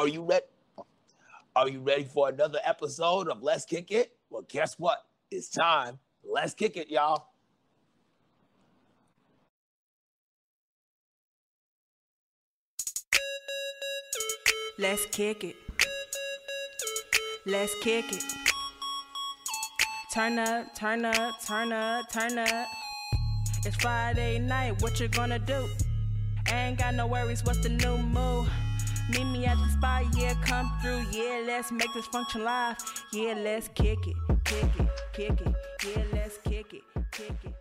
Are you ready? Are you ready for another episode of Let's Kick It? Well, guess what? It's time. Let's kick it, y'all. Let's kick it. Let's kick it. Turn up, turn up, turn up, turn up. It's Friday night, what you gonna do? Ain't got no worries, what's the new move? Meet me at the spot, yeah, come through, yeah, let's make this function live. Yeah, let's kick it, kick it, kick it, yeah, let's kick it, kick it.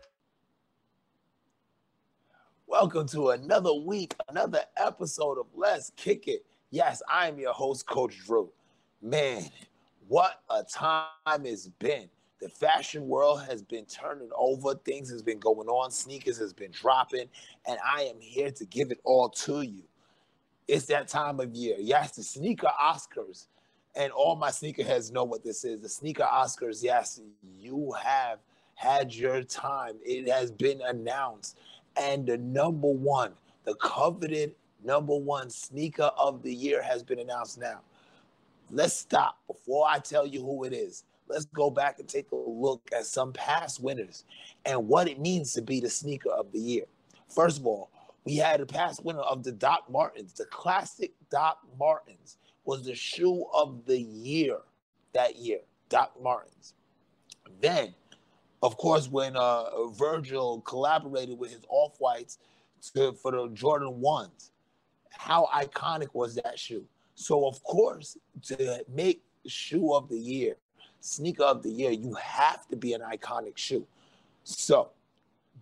Welcome to another week, another episode of Let's Kick It. Yes, I am your host, Coach Drew. Man, what a time it's been. The fashion world has been turning over, things has been going on, sneakers has been dropping, and I am here to give it all to you. It's that time of year. Yes, the sneaker Oscars, and all my sneakerheads know what this is. The sneaker Oscars, yes, you have had your time. It has been announced. And the number one, the coveted number one sneaker of the year has been announced now. Let's stop before I tell you who it is. Let's go back and take a look at some past winners and what it means to be the sneaker of the year. First of all, we had a past winner of the Doc Martens. The classic Doc Martens was the shoe of the year that year, Doc Martens. Then, of course, when uh, Virgil collaborated with his Off Whites for the Jordan 1s, how iconic was that shoe? So, of course, to make shoe of the year, sneaker of the year, you have to be an iconic shoe. So,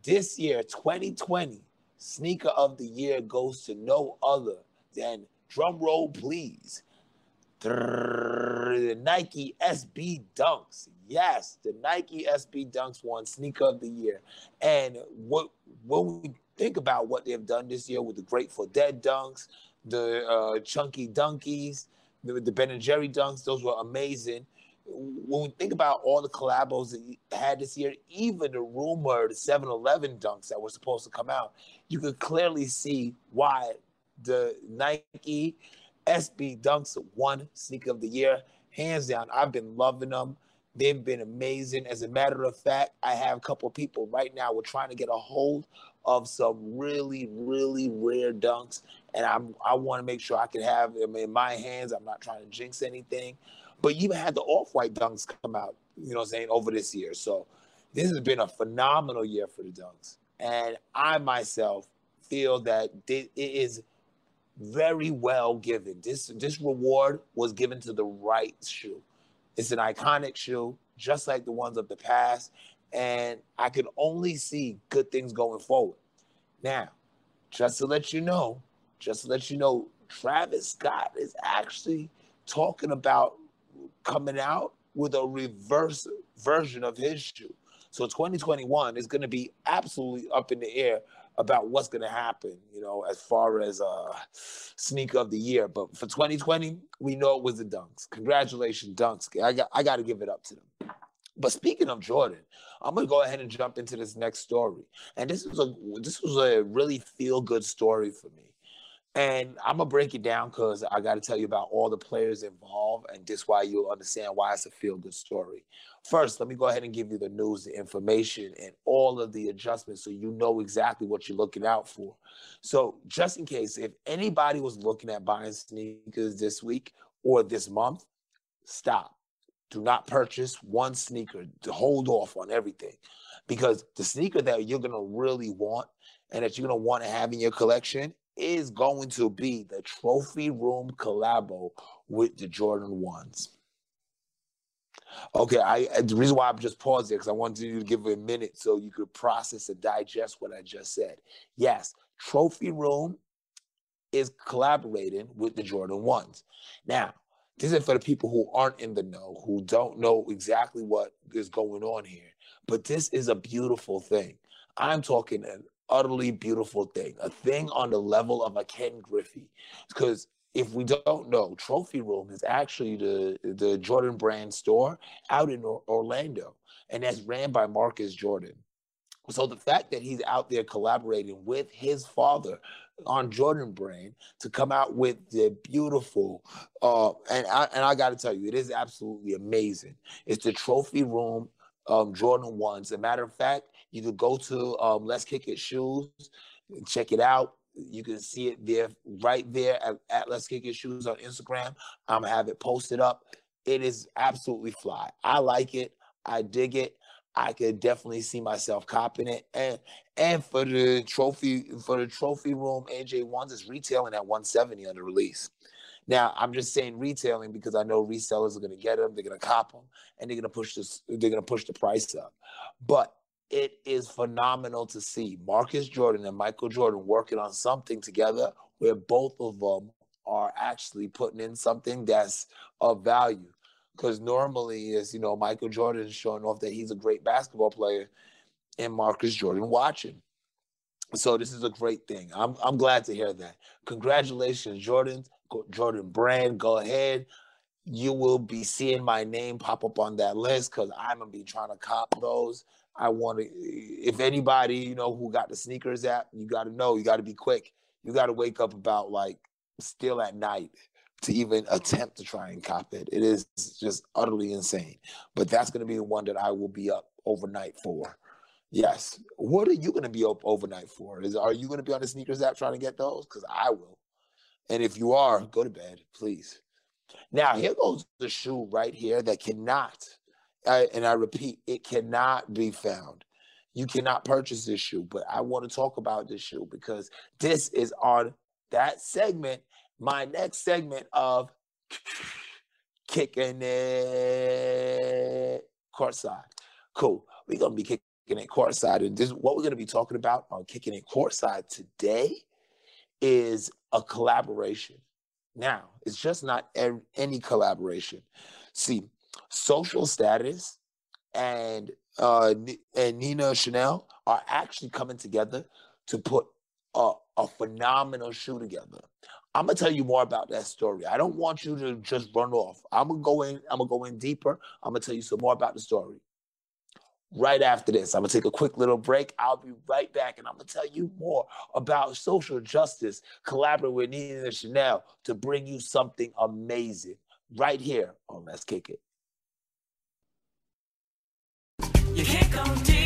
this year, 2020, sneaker of the year goes to no other than drum roll, please. The Nike SB Dunks. Yes, the Nike SB Dunks won sneaker of the year. And what when we think about what they've done this year with the Grateful Dead dunks, the uh, Chunky Dunkies, the, the Ben and Jerry dunks, those were amazing. When we think about all the collabos that you had this year, even the rumored 7 Eleven dunks that were supposed to come out, you could clearly see why the Nike SB dunks won sneaker of the year. Hands down, I've been loving them. They've been amazing. As a matter of fact, I have a couple people right now. We're trying to get a hold of some really, really rare dunks, and I'm I want to make sure I can have them in my hands. I'm not trying to jinx anything, but you even had the off-white dunks come out. You know, what I'm saying over this year. So this has been a phenomenal year for the dunks, and I myself feel that it is very well given. This this reward was given to the right shoe. It's an iconic shoe, just like the ones of the past, and I can only see good things going forward. Now, just to let you know, just to let you know, Travis Scott is actually talking about coming out with a reverse version of his shoe. So 2021 is going to be absolutely up in the air about what's going to happen, you know, as far as uh sneaker of the year. But for 2020, we know it was the Dunks. Congratulations, Dunks. I got I got to give it up to them. But speaking of Jordan, I'm gonna go ahead and jump into this next story. And this was a this was a really feel good story for me. And I'm gonna break it down because I got to tell you about all the players involved, and this why you'll understand why it's a feel good story. First, let me go ahead and give you the news, the information, and all of the adjustments so you know exactly what you're looking out for. So, just in case, if anybody was looking at buying sneakers this week or this month, stop. Do not purchase one sneaker. Hold off on everything, because the sneaker that you're gonna really want and that you're gonna want to have in your collection is going to be the trophy room collabo with the Jordan ones. Okay, I the reason why I'm just pausing because I wanted you to give it a minute so you could process and digest what I just said. Yes, Trophy Room is collaborating with the Jordan ones. Now, this is for the people who aren't in the know, who don't know exactly what is going on here. But this is a beautiful thing. I'm talking an utterly beautiful thing, a thing on the level of a Ken Griffey. Because if we don't know, Trophy Room is actually the the Jordan brand store out in Orlando, and that's ran by Marcus Jordan. So the fact that he's out there collaborating with his father on Jordan Brand to come out with the beautiful, uh, and I and I got to tell you, it is absolutely amazing. It's the trophy room um, Jordan ones. As a matter of fact, you could go to um, Let's Kick It Shoes, check it out. You can see it there, right there at, at Let's Kick It Shoes on Instagram. I'm gonna have it posted up. It is absolutely fly. I like it. I dig it. I could definitely see myself copping it. And and for the trophy for the trophy room, AJ ones is retailing at 170 on the release. Now I'm just saying retailing because I know resellers are to get them, they're to cop them, and they're to push this, they're to push the price up. But it is phenomenal to see Marcus Jordan and Michael Jordan working on something together where both of them are actually putting in something that's of value because normally is you know Michael Jordan showing off that he's a great basketball player, and Marcus Jordan watching. So this is a great thing. I'm I'm glad to hear that. Congratulations, Jordan. Jordan Brand. Go ahead. You will be seeing my name pop up on that list because I'm gonna be trying to cop those. I want to. If anybody you know who got the sneakers app, you got to know. You got to be quick. You got to wake up about like still at night to even attempt to try and cop it. It is just utterly insane. But that's going to be the one that I will be up overnight for. Yes. What are you going to be up overnight for? Is are you going to be on the sneakers app trying to get those? Because I will. And if you are, go to bed, please. Now here goes the shoe right here that cannot, I, and I repeat, it cannot be found. You cannot purchase this shoe, but I want to talk about this shoe because this is on that segment my next segment of kicking it courtside. Cool. We're gonna be kicking it courtside, and this what we're gonna be talking about on kicking it courtside today is a collaboration. Now, it's just not any collaboration. See, social status and uh, and Nina Chanel are actually coming together to put a, a phenomenal shoe together. I'm gonna tell you more about that story. I don't want you to just run off. I'm gonna go in. I'm gonna go in deeper. I'm gonna tell you some more about the story. Right after this, I'm gonna take a quick little break. I'll be right back, and I'm gonna tell you more about social justice. Collaborate with Nina Chanel to bring you something amazing right here on Let's Kick It. You can't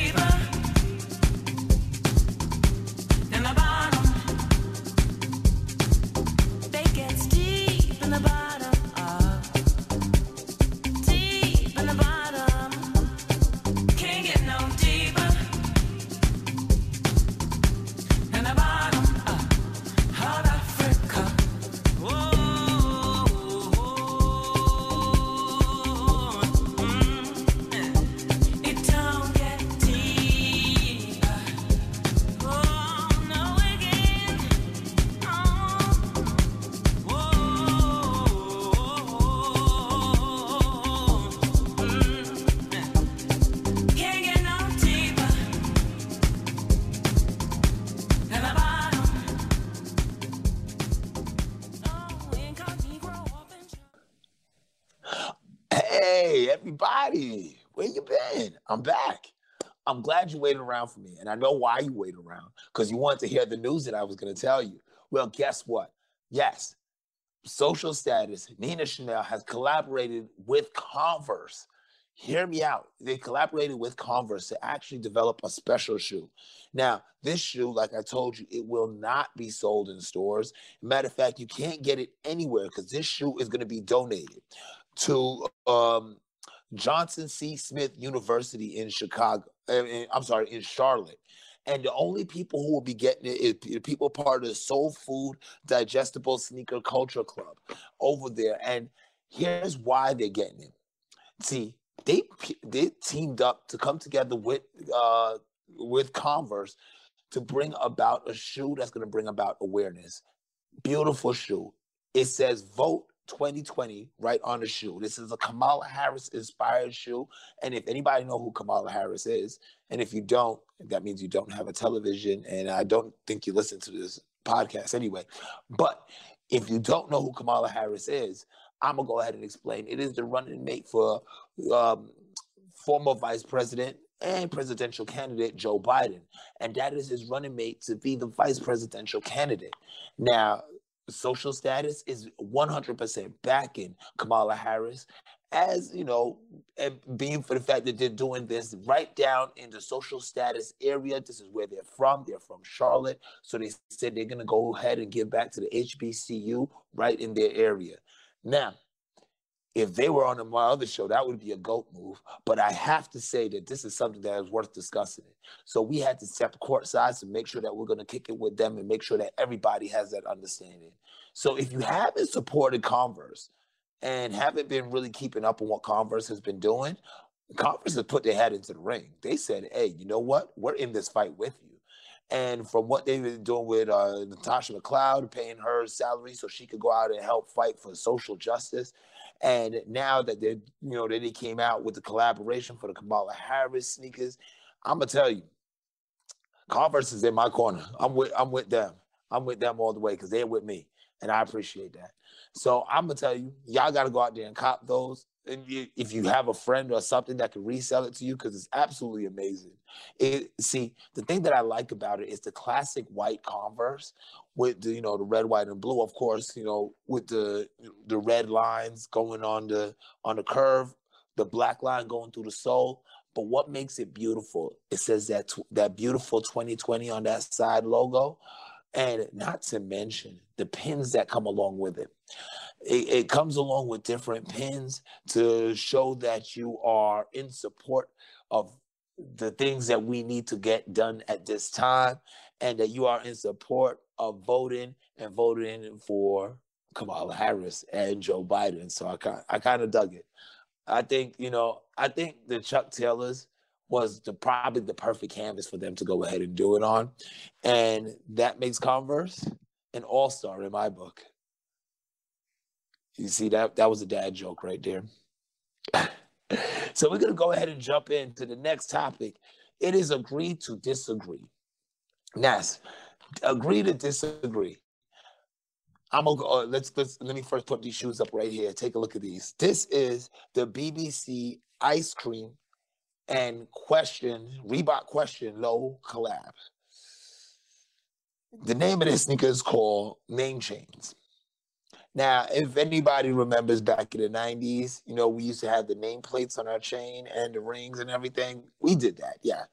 I'm glad you waited around for me. And I know why you waited around because you wanted to hear the news that I was going to tell you. Well, guess what? Yes, social status, Nina Chanel has collaborated with Converse. Hear me out. They collaborated with Converse to actually develop a special shoe. Now, this shoe, like I told you, it will not be sold in stores. Matter of fact, you can't get it anywhere because this shoe is going to be donated to um, Johnson C. Smith University in Chicago. I'm sorry, in Charlotte. And the only people who will be getting it is people part of the Soul Food Digestible Sneaker Culture Club over there. And here's why they're getting it. See, they they teamed up to come together with uh, with Converse to bring about a shoe that's going to bring about awareness. Beautiful shoe. It says vote 2020 right on the shoe. This is a Kamala Harris inspired shoe. And if anybody know who Kamala Harris is, and if you don't, that means you don't have a television. And I don't think you listen to this podcast anyway. But if you don't know who Kamala Harris is, I'm gonna go ahead and explain. It is the running mate for um, former Vice President and presidential candidate Joe Biden. And that is his running mate to be the vice presidential candidate. Now, social status is 100% backing Kamala Harris as you know, being for the fact that they're doing this right down in the social status area. This is where they're from. They're from Charlotte. So they said they're going to go ahead and give back to the HBCU right in their area. Now, if they were on my other show, that would be a goat move. But I have to say that this is something that is worth discussing. So we had to step court sides to make sure that we're going to kick it with them and make sure that everybody has that understanding. So if you haven't supported Converse, and haven't been really keeping up on what Converse has been doing, Converse has put their head into the ring. They said, hey, you know what? We're in this fight with you. And from what they've been doing with uh, Natasha McLeod, paying her salary so she could go out and help fight for social justice. And now that they, you know, that they came out with the collaboration for the Kamala Harris sneakers, I'm gonna tell you, Converse is in my corner. I'm with, I'm with them. I'm with them all the way because they're with me, and I appreciate that. So I'm gonna tell you, y'all got to go out there and cop those. And you, if you have a friend or something that can resell it to you, because it's absolutely amazing. It see the thing that I like about it is the classic white Converse with the you know the red, white, and blue. Of course, you know with the the red lines going on the on the curve, the black line going through the sole. But what makes it beautiful? It says that that beautiful 2020 on that side logo. And not to mention the pins that come along with it. It. It comes along with different pins to show that you are in support of the things that we need to get done at this time and that you are in support of voting and voting for Kamala Harris and Joe Biden. So I kind I kind of dug it. I think, you know, I think the Chuck Taylors was the probably the perfect canvas for them to go ahead and do it on. And that makes Converse an all-star in my book. You see that that was a dad joke right there. so we're gonna go ahead and jump into the next topic. It is agree to disagree. Yes, agree to disagree. I'm gonna go. Uh, let's let's let me first put these shoes up right here. Take a look at these. This is the BBC ice cream and question Reebok question low collab. The name of this sneaker is called Name Chains. Now, if anybody remembers back in the 90s, you know, we used to have the nameplates on our chain and the rings and everything. We did that, yeah.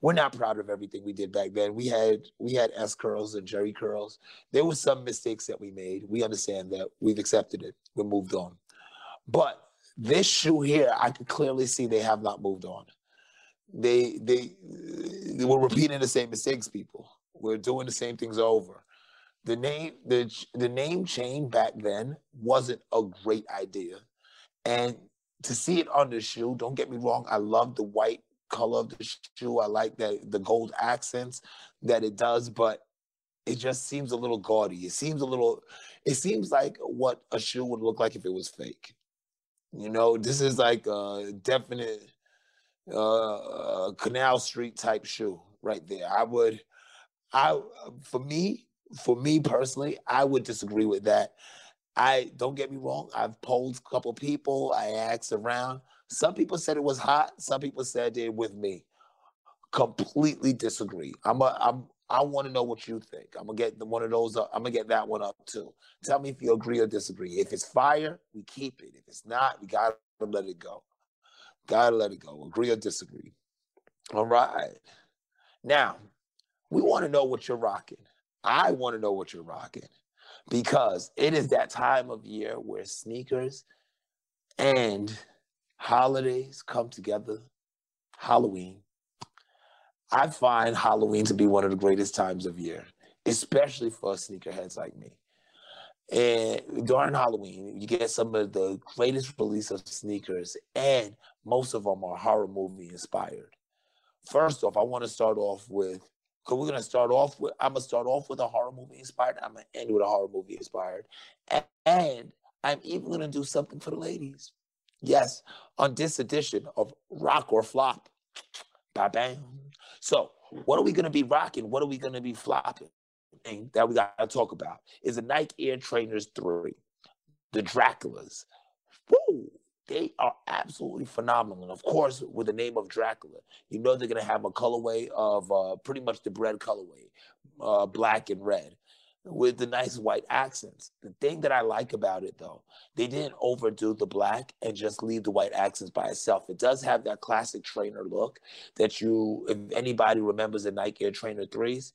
We're not proud of everything we did back then. We had we had S curls and Jheri curls. There were some mistakes that we made. We understand that. We've accepted it. We moved on. But this shoe here, I could clearly see they have not moved on they they they were repeating the same mistakes people we're doing the same things over the name the the name chain back then wasn't a great idea. And to see it on the shoe don't get me wrong i love the white color of the shoe. I like that the gold accents that it does but it just seems a little gaudy. It seems a little it seems like what a shoe would look like if it was fake. You know this is like a definite uh, Canal Street type shoe right there. I would, I for me, for me personally, I would disagree with that. I don't get me wrong. I've polled a couple people. I asked around. Some people said it was hot. Some people said it with me. Completely disagree. I'm a, I'm I want to know what you think. I'm gonna get one of those. Uh, up. I'm gonna get that one up too. Tell me if you agree or disagree. If it's fire, we keep it. If it's not, we gotta let it go. Gotta let it go. Agree or disagree. All right. Now, we want to know what you're rocking. I want to know what you're rocking because it is that time of year where sneakers and holidays come together. Halloween. I find Halloween to be one of the greatest times of year, especially for sneakerheads like me. And during Halloween, you get some of the greatest release of sneakers, and most of them are horror movie inspired. First off, I want to start off with because we're gonna start off with I'm gonna start off with a horror movie inspired. I'm gonna end with a horror movie inspired, and, and I'm even gonna do something for the ladies. Yes, on this edition of Rock or Flop. Bye bang. So, what are we gonna be rocking? What are we gonna be flopping? thing that we got to talk about is the Nike Air Trainers 3, the Draculas. They are absolutely phenomenal. And of course, with the name of Dracula, you know they're going to have a colorway of uh, pretty much the bread colorway, uh, black and red, with the nice white accents. The thing that I like about it, though, they didn't overdo the black and just leave the white accents by itself. It does have that classic trainer look that you, if anybody remembers the Nike Air Trainer 3s,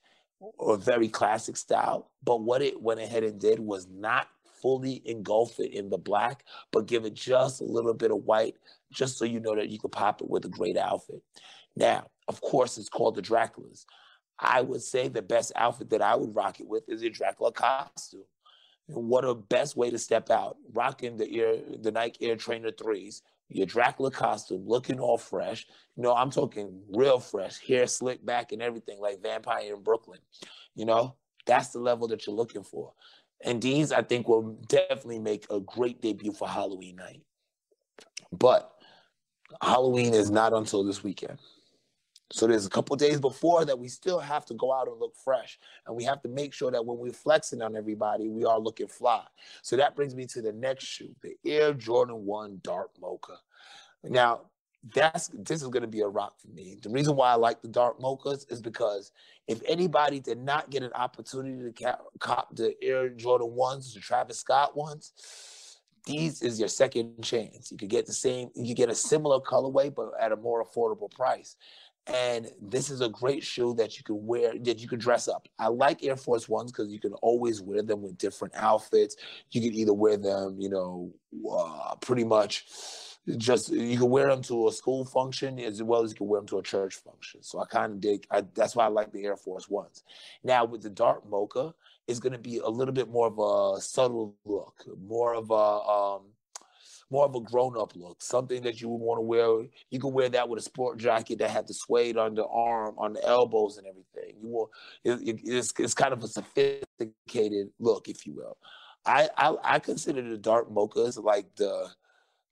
or very classic style. But what it went ahead and did was not fully engulf it in the black, but give it just a little bit of white, just so you know that you could pop it with a great outfit. Now, of course, it's called the Draculas. I would say the best outfit that I would rock it with is a Dracula costume. What a best way to step out, rocking the Air, the Nike Air Trainer threes, your Dracula costume, looking all fresh. You know, I'm talking real fresh, hair slicked back and everything, like Vampire in Brooklyn. You know, that's the level that you're looking for. And these, I think, will definitely make a great debut for Halloween night. But Halloween is not until this weekend. So there's a couple days before that we still have to go out and look fresh. And we have to make sure that when we're flexing on everybody, we are looking fly. So that brings me to the next shoe, the Air Jordan 1 Dark Mocha. Now, that's this is going to be a rock for me. The reason why I like the dark mochas is because if anybody did not get an opportunity to cap, cop the Air Jordan ones, the Travis Scott ones, these is your second chance. You could get the same, you get a similar colorway, but at a more affordable price. And this is a great shoe that you can wear, that you can dress up. I like Air Force Ones because you can always wear them with different outfits. You can either wear them, you know, uh, pretty much just you can wear them to a school function as well as you can wear them to a church function. So I kind of dig. I, that's why I like the Air Force Ones. Now with the dark mocha, it's going to be a little bit more of a subtle look, more of a um, more of a grown up look, something that you would want to wear. You can wear that with a sport jacket that had the suede on the arm, on the elbows, and everything. You will. It, it, it's it's kind of a sophisticated look, if you will. I I, I consider the dark mochas like the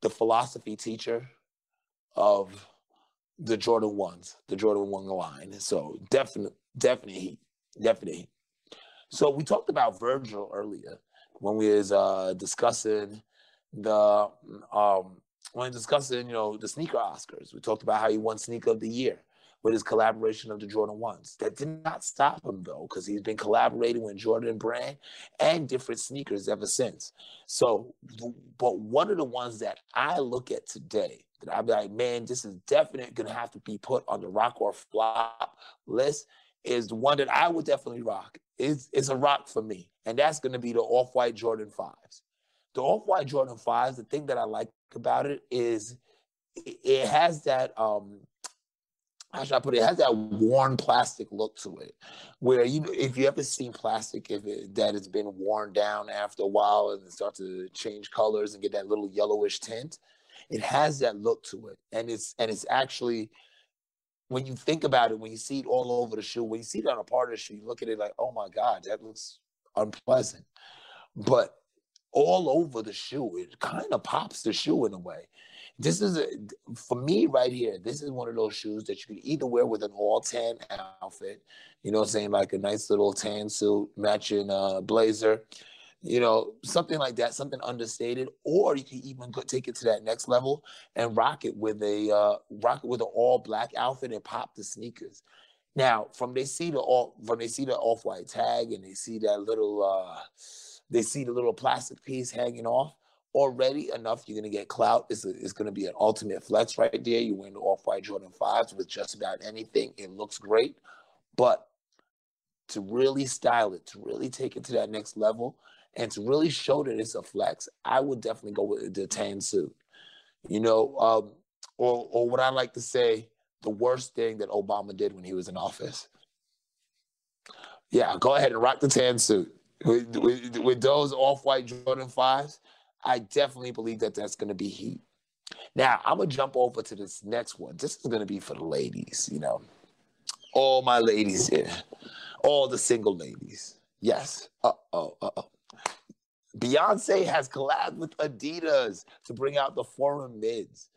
the philosophy teacher of the Jordan ones, the Jordan one line. So definitely, definitely, definitely. So we talked about Virgil earlier when we was uh, discussing the um, when discussing you know the sneaker Oscars. We talked about how he won sneaker of the year with his collaboration of the Jordan ones. That did not stop him though, because he's been collaborating with Jordan brand and different sneakers ever since. So, but one of the ones that I look at today that I'm like, man, this is definitely gonna have to be put on the rock or flop list is the one that I would definitely rock. It's, it's a rock for me, and that's gonna be the off-white Jordan fives. The off-white Jordan fives. The thing that I like about it is it has that um how should I put it? It has that worn plastic look to it, where you if you ever seen plastic if it, that has been worn down after a while and it starts to change colors and get that little yellowish tint, it has that look to it, and it's and it's actually when you think about it, when you see it all over the shoe, when you see it on a part of the shoe, you look at it like, oh my god, that looks unpleasant, but all over the shoe, it kind of pops the shoe in a way. This is a, for me right here. This is one of those shoes that you can either wear with an all tan outfit, you know, saying like a nice little tan suit matching uh, blazer, you know, something like that, something understated, or you can even take it to that next level and rock it with a uh, rock it with an all black outfit and pop the sneakers. Now, from they see the all from they see the off white tag and they see that little uh, they see the little plastic piece hanging off already enough you're going to get clout. It's, it's going to be an ultimate flex right there. You win the off-white Jordan 5s with just about anything. It looks great. But to really style it, to really take it to that next level, and to really show that it's a flex, I would definitely go with the tan suit. You know, um, or, or what I like to say, the worst thing that Obama did when he was in office. Yeah, go ahead and rock the tan suit. With, with, with those off-white Jordan 5s, I definitely believe that that's going to be heat. Now, I'm to jump over to this next one. This is to be for the ladies, you know. All my ladies here. All the single ladies. Yes. Uh-oh, uh-oh. Beyonce has collabed with Adidas to bring out the forum mids.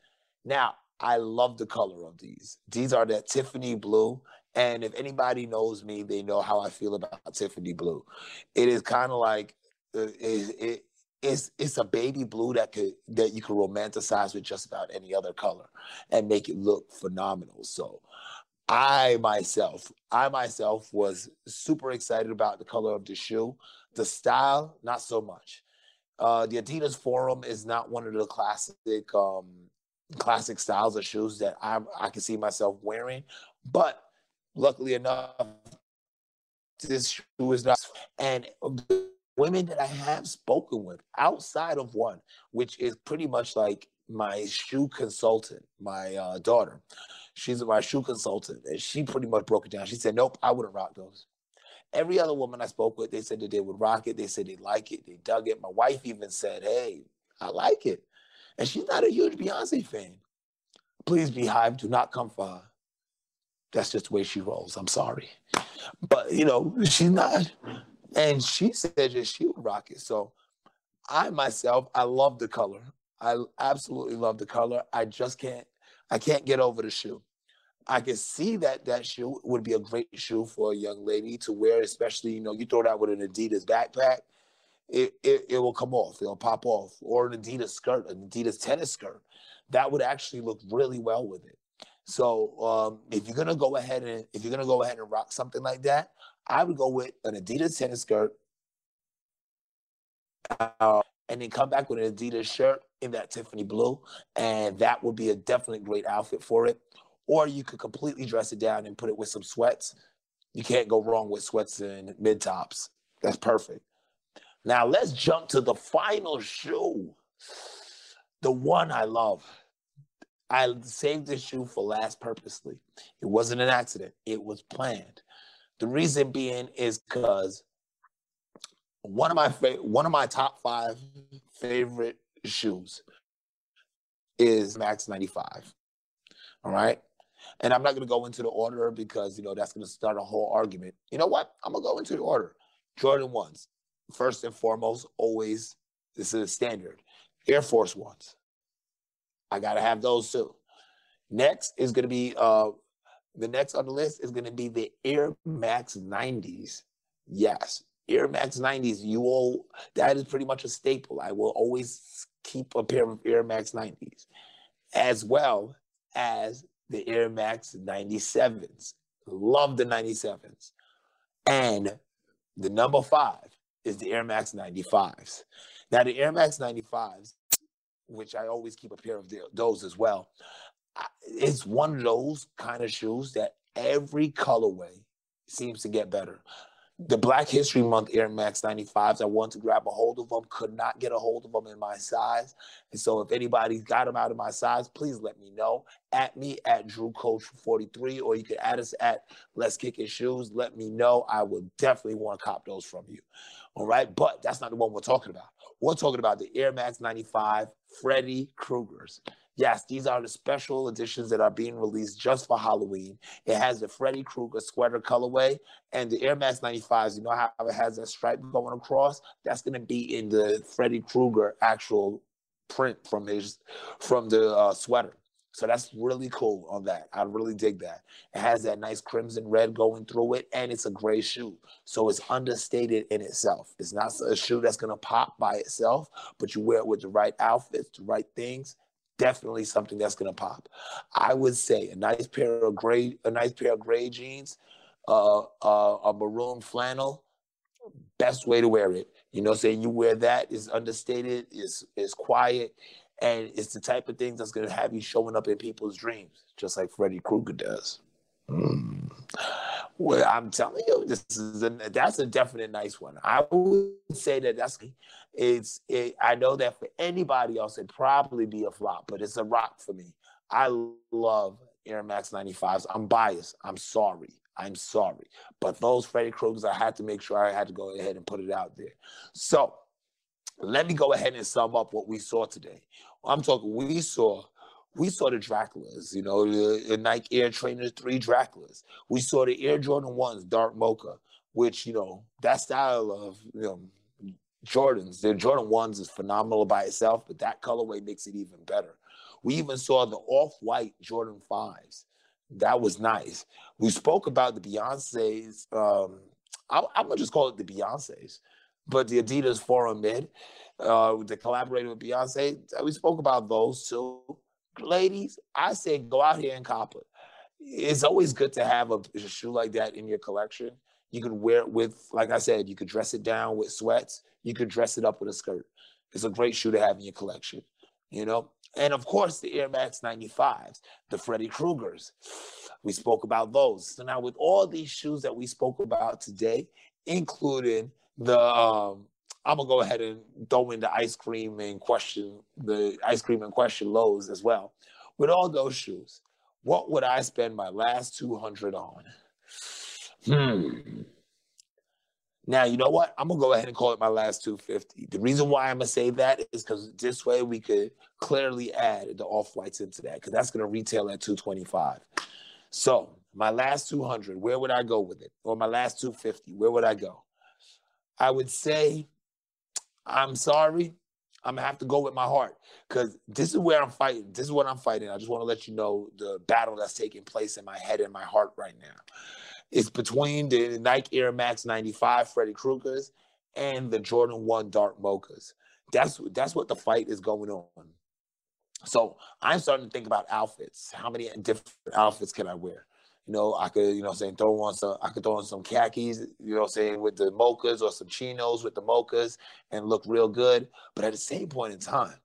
Now, I love the color of these. These are that Tiffany blue. And if anybody knows me, they know how I feel about Tiffany blue. It is kind of like uh, it, it, it's it's a baby blue that could that you can romanticize with just about any other color and make it look phenomenal. So I myself, I myself was super excited about the color of the shoe. The style, not so much. Uh, the Adidas Forum is not one of the classic um, classic styles of shoes that I I can see myself wearing. But luckily enough, this shoe is not. And women that I have spoken with outside of one, which is pretty much like my shoe consultant, my uh, daughter. She's my shoe consultant, and she pretty much broke it down. She said, "Nope, I wouldn't rock those." Every other woman I spoke with, they said that they would rock it. They said they like it. They dug it. My wife even said, "Hey, I like it," and she's not a huge Beyonce fan. Please, be BeyHive, do not come for her. That's just the way she rolls. I'm sorry, but you know she's not. And she said that she would rock it. So I myself, I love the color. I absolutely love the color. I just can't, I can't get over the shoe. I can see that that shoe would be a great shoe for a young lady to wear, especially, you know, you throw that with an Adidas backpack, it, it, it will come off, it'll pop off, or an Adidas skirt, an Adidas tennis skirt. That would actually look really well with it. So um, if you're gonna go ahead and if you're gonna go ahead and rock something like that, I would go with an Adidas tennis skirt, uh, and then come back with an Adidas shirt in that Tiffany blue, and that would be a definitely great outfit for it. Or you could completely dress it down and put it with some sweats. You can't go wrong with sweats and mid tops. That's perfect. Now let's jump to the final shoe, the one I love. I saved this shoe for last purposely. It wasn't an accident. It was planned. The reason being is because one of my fa- one of my top five favorite shoes is Max 95. All right. And I'm not going to go into the order because, you know, that's going to start a whole argument. You know what? I'm going to go into the order. Jordan 1s, first and foremost, always, this is a standard. Air Force Ones. I got to have those too. Next is going to be uh, the next on the list is going to be the Air Max 90s. Yes, Air Max 90s. You all that is pretty much a staple. I will always keep a pair of Air Max 90s, as well as the Air Max 97s. Love the 97s. And the number five is the Air Max 95s. Now, the Air Max 95s, which I always keep a pair of those as well, it's one of those kind of shoes that every colorway seems to get better. The Black History Month Air Max 95s, I wanted to grab a hold of them, could not get a hold of them in my size. And so if anybody's got them out of my size, please let me know. At me at Drew Coach 43, or you can add us at Let's Kick It Shoes. Let me know. I would definitely want to cop those from you. All right. But that's not the one we're talking about. We're talking about the Air Max 95 Freddy Kruegers. Yes, these are the special editions that are being released just for Halloween. It has the Freddy Krueger sweater colorway and the Air Max 95s. You know how it has that stripe going across? That's going to be in the Freddy Krueger actual print from his from the uh, sweater. So that's really cool on that. I really dig that. It has that nice crimson red going through it, and it's a gray shoe. So it's understated in itself. It's not a shoe that's gonna pop by itself, but you wear it with the right outfits, the right things, definitely something that's going to pop. I would say a nice pair of gray, a nice pair of gray jeans, uh, uh, a maroon flannel, best way to wear it. You know, saying you wear that is understated, is is quiet, and it's the type of thing that's going to have you showing up in people's dreams, just like Freddy Krueger does. Mm. Well, I'm telling you, this is a, that's a definite nice one. I would say that that's it's. It, I know that for anybody else, it'd probably be a flop, but it's a rock for me. I love Air Max 95s. I'm biased. I'm sorry. I'm sorry, but those Freddy Kruegers, I had to make sure I had to go ahead and put it out there. So let me go ahead and sum up what we saw today. I'm talking. We saw we saw the Draculas, you know, the, the, Nike Air Trainer 3 Draculas. We saw the Air Jordan 1s, Dark Mocha, which, you know, that style of, you know, Jordans, the Jordan 1s is phenomenal by itself, but that colorway makes it even better. We even saw the off-white Jordan 5s. That was nice. We spoke about the Beyonce's, um, I, I'm going to just call it the Beyonce's. But the Adidas Forum Mid, uh, the collaborated with Beyonce, we spoke about those too. Ladies, I say go out here and cop it. It's always good to have a, a shoe like that in your collection. You could wear it with, like I said, you could dress it down with sweats. You could dress it up with a skirt. It's a great shoe to have in your collection, you know? And of course, the Air Max 95s, the Freddy Kruegers. We spoke about those. So now, with all these shoes that we spoke about today, including the um, I'm gonna go ahead and throw in the ice cream and question, the ice cream and question lows as well. With all those shoes, what would I spend my last 200 on? Hmm. Now, you know what? I'm gonna go ahead and call it my last 250. The reason why I'm gonna say that is because this way we could clearly add the off whites into that, because that's gonna retail at 225. So my last 200, where would I go with it? Or my last 250, where would I go? I would say, I'm sorry, I'm gonna have to go with my heart because this is where I'm fighting. This is what I'm fighting. I just want to let you know the battle that's taking place in my head and my heart right now. It's between the Nike Air Max 95 Freddy Kruegers and the Jordan 1 Dark Mochas. That's that's what the fight is going on. So I'm starting to think about outfits. How many different outfits can I wear? You know, I could, you know, saying throw on some, I could throw on some khakis, you know, saying with the mochas or some chinos with the mochas and look real good. But at the same point in time,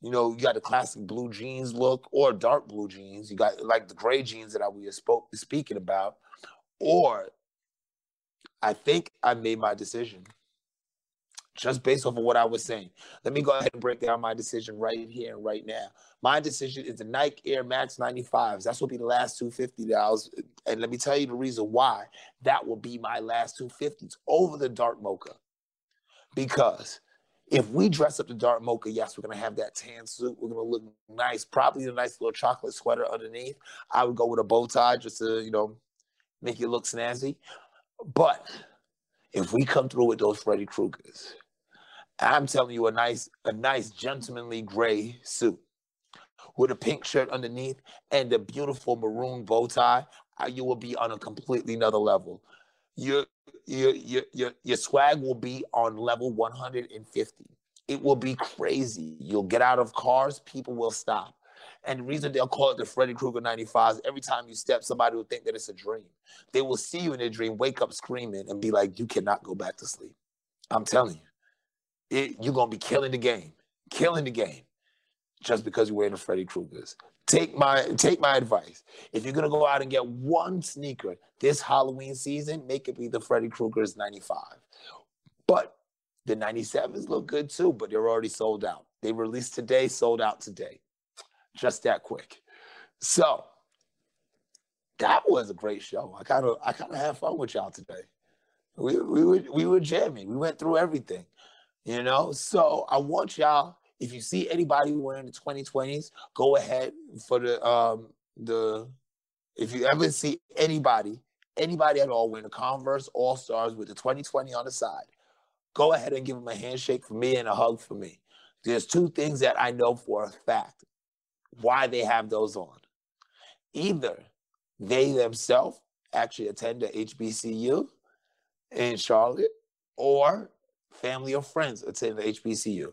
you know, you got the classic blue jeans look or dark blue jeans. You got like the gray jeans that I was spoke speaking about, or I think I made my decision just based off of what I was saying. Let me go ahead and break down my decision right here and right now. My decision is the Nike Air Max 95s. That's will be the last 250 that I was, and let me tell you the reason why that will be my last 250s over the Dark Mocha. Because if we dress up the Dark Mocha, yes, we're gonna have that tan suit. We're gonna look nice, probably a nice little chocolate sweater underneath. I would go with a bow tie just to, you know, make you look snazzy. But if we come through with those Freddy Kruegers, I'm telling you, a nice, a nice gentlemanly gray suit with a pink shirt underneath and a beautiful maroon bow tie, uh, you will be on a completely another level. Your your your your, your swag will be on level 150. It will be crazy. You'll get out of cars, people will stop. And the reason they'll call it the Freddy Krueger 95 is every time you step, somebody will think that it's a dream. They will see you in a dream, wake up screaming, and be like, you cannot go back to sleep. I'm telling you, it, you're to be killing the game, killing the game just because you're wearing the Freddy Kruegers. Take my take my advice. If you're gonna go out and get one sneaker this Halloween season, make it be the Freddy Krueger's 95. But the 97s look good too, but they're already sold out. They released today, sold out today just that quick. So that was a great show. I kind of I kind of had fun with y'all today. We we were we were jamming. We went through everything, you know. So I want y'all. If you see anybody wearing the 2020s, go ahead for the um the. If you ever see anybody anybody at all wearing the Converse All Stars with the 2020 on the side, go ahead and give them a handshake for me and a hug for me. There's two things that I know for a fact why they have those on. Either they themselves actually attend a HBCU in Charlotte, or family or friends attend the HBCU.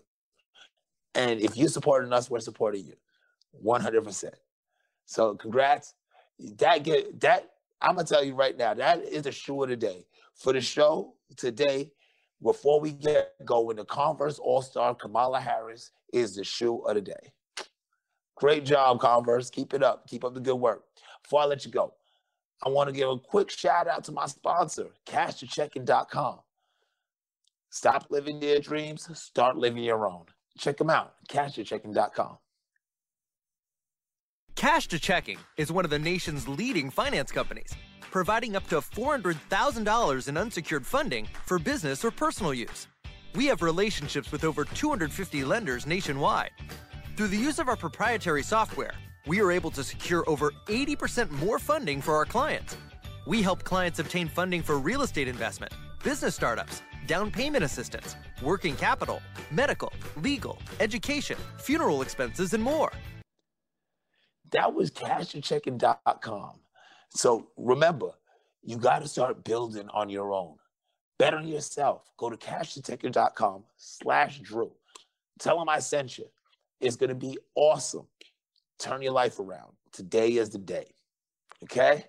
And if you're supporting us, we're supporting you 100%. So congrats. That get that I'm gonna tell you right now, that is the shoe of the day. For the show today, before we get going, the Converse All-Star Kamala Harris is the shoe of the day. Great job, Converse. Keep it up. Keep up the good work. Before I let you go, I want to give a quick shout out to my sponsor, cashyourchecking.com. Stop living your dreams, start living your own. Check them out, cashyourchecking.com. Cash to Checking is one of the nation's leading finance companies, providing up to $400,000 in unsecured funding for business or personal use. We have relationships with over 250 lenders nationwide through the use of our proprietary software, we are able to secure over 80% more funding for our clients. We help clients obtain funding for real estate investment, business startups, down payment assistance, working capital, medical, legal, education, funeral expenses, and more. That was cashyourchecking.com. So remember, you got to start building on your own. Bet on yourself. Go to cashtheticket.com slash Drew. Tell them I sent you. It's going to be awesome. Turn your life around. Today is the day. Okay?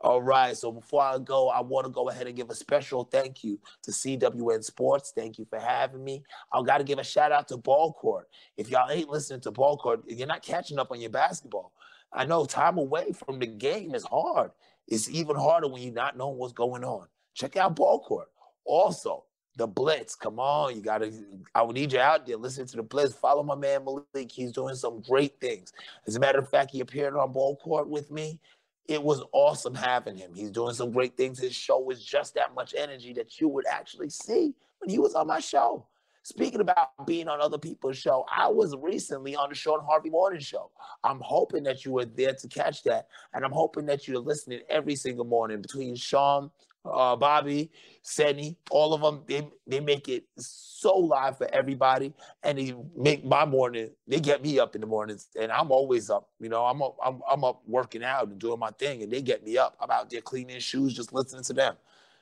All right. So before I go, I want to go ahead and give a special thank you to CWN Sports. Thank you for having me. I got to give a shout out to Ball Court. If y'all ain't listening to Ball Court, you're not catching up on your basketball. I know time away from the game is hard. It's even harder when you're not knowing what's going on. Check out Ball Court. Also, the Blitz. Come on, you gotta. I would need you out there. Listen to the Blitz. Follow my man Malik. He's doing some great things. As a matter of fact, he appeared on Ball Court with me. It was awesome having him. He's doing some great things. His show is just that much energy that you would actually see when he was on my show. Speaking about being on other people's show, I was recently on the Sean Harvey Morning Show. I'm hoping that you were there to catch that, and I'm hoping that you're listening every single morning between Sean uh, Bobby, Senny, all of them, they, they make it so live for everybody. And they make my morning, they get me up in the mornings and I'm always up. You know, I'm up, I'm, I'm up working out and doing my thing and they get me up. I'm out there cleaning shoes, just listening to them,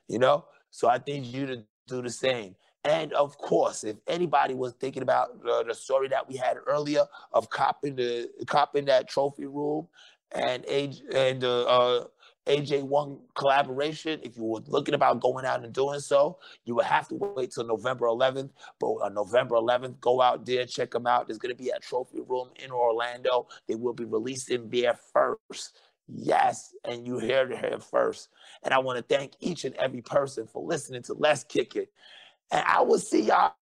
you know? So I need you to do the same. And of course, if anybody was thinking about the story that we had earlier of copping the copping that trophy room and age and uh, uh AJ1 collaboration, if you were looking about going out and doing so, you would have to wait till November 11th. But on November 11th, go out there, check them out. There's going to be a trophy room in Orlando. They will be releasing there first. Yes, and you heard it here first. And I want to thank each and every person for listening to Let's Kick It. And I will see y'all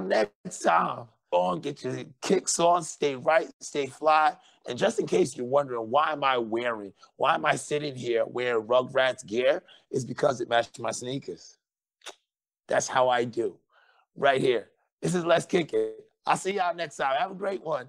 next time. On, get your kicks on, stay right, stay fly. And just in case you're wondering, why am I wearing, why am I sitting here wearing Rugrats gear? Is because it matches my sneakers. That's how I do. Right here. This is Let's Kick It. I'll see y'all next time. Have a great one.